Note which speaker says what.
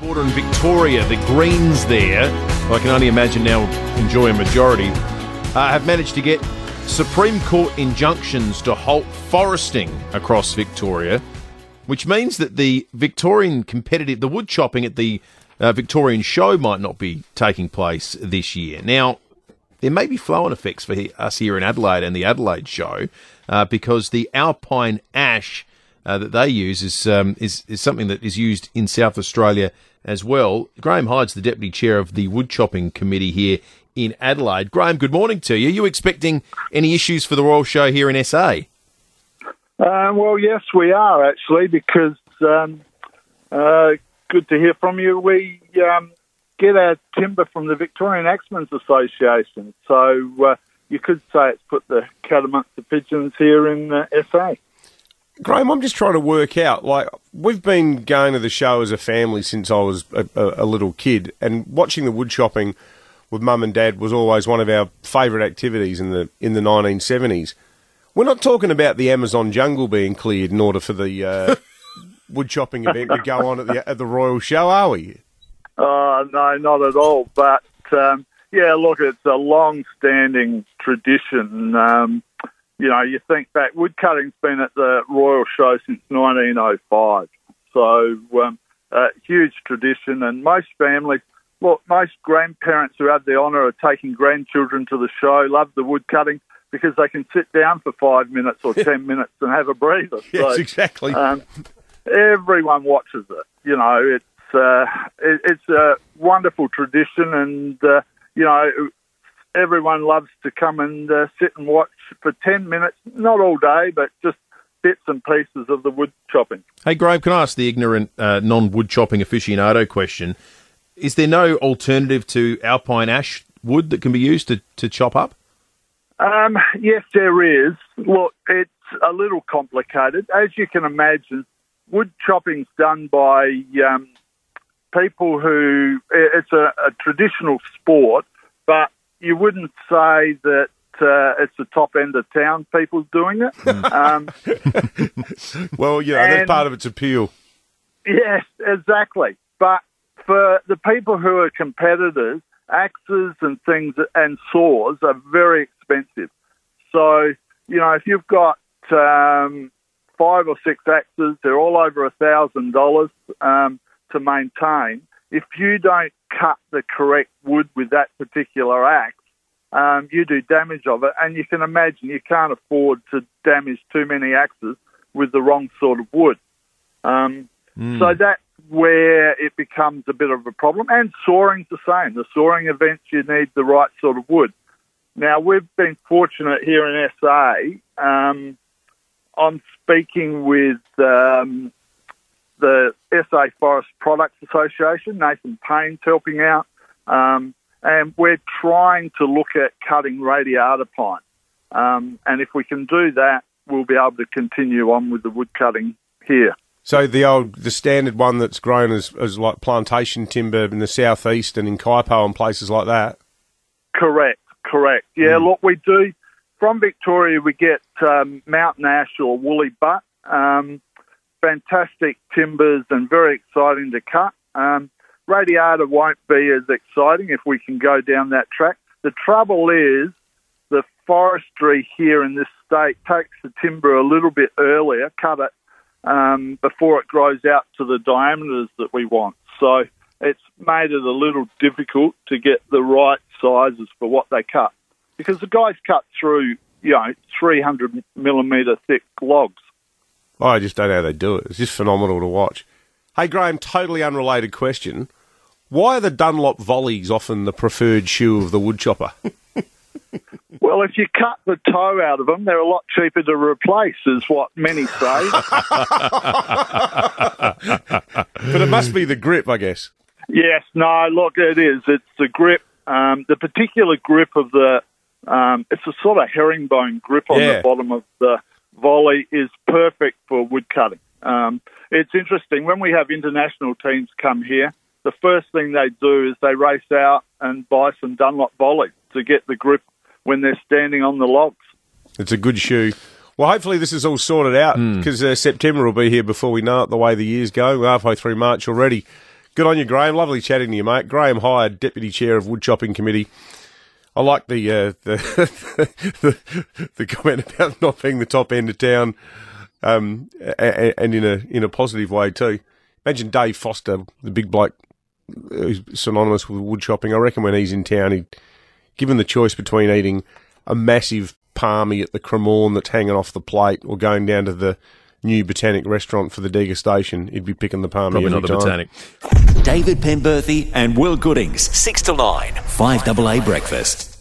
Speaker 1: Border in Victoria, the Greens there, I can only imagine now enjoy a majority, uh, have managed to get Supreme Court injunctions to halt foresting across Victoria, which means that the Victorian competitive, the wood chopping at the uh, Victorian show might not be taking place this year. Now, there may be flow-on effects for us here in Adelaide and the Adelaide show uh, because the alpine ash uh, that they use is, um, is is something that is used in South Australia as well. Graeme Hyde's the deputy chair of the wood chopping committee here in Adelaide. Graeme, good morning to you. Are you expecting any issues for the Royal Show here in SA?
Speaker 2: Um, well, yes, we are actually because um, uh, good to hear from you. We um, get our timber from the Victorian Axemen's Association, so uh, you could say it's put the cat amongst the pigeons here in uh, SA.
Speaker 3: Graeme, I'm just trying to work out. Like, we've been going to the show as a family since I was a, a, a little kid, and watching the wood chopping with mum and dad was always one of our favourite activities in the in the 1970s. We're not talking about the Amazon jungle being cleared in order for the uh, wood chopping event to go on at the at the Royal Show, are we?
Speaker 2: Uh, no, not at all. But um, yeah, look, it's a long-standing tradition. Um, you know, you think back, woodcutting's been at the Royal Show since 1905. So, um, uh, huge tradition, and most families, look, most grandparents who have the honour of taking grandchildren to the show love the woodcutting because they can sit down for five minutes or ten minutes and have a breather.
Speaker 3: Yes,
Speaker 2: So,
Speaker 3: exactly.
Speaker 2: um, everyone watches it. You know, it's uh, it, it's a wonderful tradition, and uh, you know, everyone loves to come and uh, sit and watch for ten minutes. Not all day, but just bits and pieces of the wood chopping.
Speaker 1: Hey, Graeme, can I ask the ignorant uh, non-wood chopping aficionado question? Is there no alternative to alpine ash wood that can be used to, to chop up?
Speaker 2: Um, yes, there is. Look, it's a little complicated. As you can imagine, wood chopping's done by um, people who, it's a, a traditional sport, but you wouldn't say that uh, it's the top end of town people doing it. um,
Speaker 3: well, you know, that's part of its appeal.
Speaker 2: Yes, exactly. But for the people who are competitors, axes and things and saws are very expensive. So, you know, if you've got um, five or six axes, they're all over a thousand dollars um, to maintain. If you don't cut the correct wood with that particular axe, um, you do damage of it, and you can imagine you can't afford to damage too many axes with the wrong sort of wood. Um, So that's where it becomes a bit of a problem. And sawing's the same. The sawing events, you need the right sort of wood. Now, we've been fortunate here in SA. Um, I'm speaking with um, the SA Forest Products Association. Nathan Payne's helping out. Um, and we're trying to look at cutting radiata pine. Um, and if we can do that, we'll be able to continue on with the wood cutting here.
Speaker 3: So the old, the standard one that's grown as, as like plantation timber in the southeast and in Kuitpo and places like that.
Speaker 2: Correct, correct. Yeah, look, we do. From Victoria, we get um, mountain ash or woolly butt. Um, fantastic timbers and very exciting to cut. Um, radiata won't be as exciting if we can go down that track. The trouble is the forestry here in this state takes the timber a little bit earlier, cut it um, before it grows out to the diameters that we want. So it's made it a little difficult to get the right sizes for what they cut because the guys cut through, you know, 300 millimeter thick logs.
Speaker 3: I just don't know how they do it. It's just phenomenal to watch. Hey, Graeme, totally unrelated question. Why are the Dunlop volleys often the preferred shoe of the woodchopper?
Speaker 2: Well, if you cut the toe out of them, they're a lot cheaper to replace, is what many say.
Speaker 3: but it must be the grip, I guess.
Speaker 2: yes, no, look, it is. It's the grip, um, the particular grip of the, um, it's a sort of herringbone grip on
Speaker 3: Yeah.
Speaker 2: the bottom of the volley is perfect for wood cutting. Um, it's interesting when we have international teams come here. The first thing they do is they race out and buy some Dunlop volley to get the grip when they're standing on the logs.
Speaker 3: It's a good shoe. Well, hopefully this is all sorted out because uh, September will be here before we know it. The way the years go, we're halfway through March already. Good on you, Graeme. Lovely chatting to you, mate. Graeme Hyde, Deputy Chair of Wood Chopping Committee. I like the, uh, the, the the comment about not being the top end of town, um, and in a in a positive way too. Imagine Dave Foster, the big bloke who's synonymous with wood chopping. I reckon when he's in town, he given the choice between eating a massive palmy at the Cremorne that's hanging off the plate or going down to the new botanic restaurant for the degustation, he'd be picking the palmy.
Speaker 1: Probably not the
Speaker 3: time.
Speaker 1: botanic.
Speaker 4: David Penberthy and Will Goodings, 6 to 9, 5AA breakfast.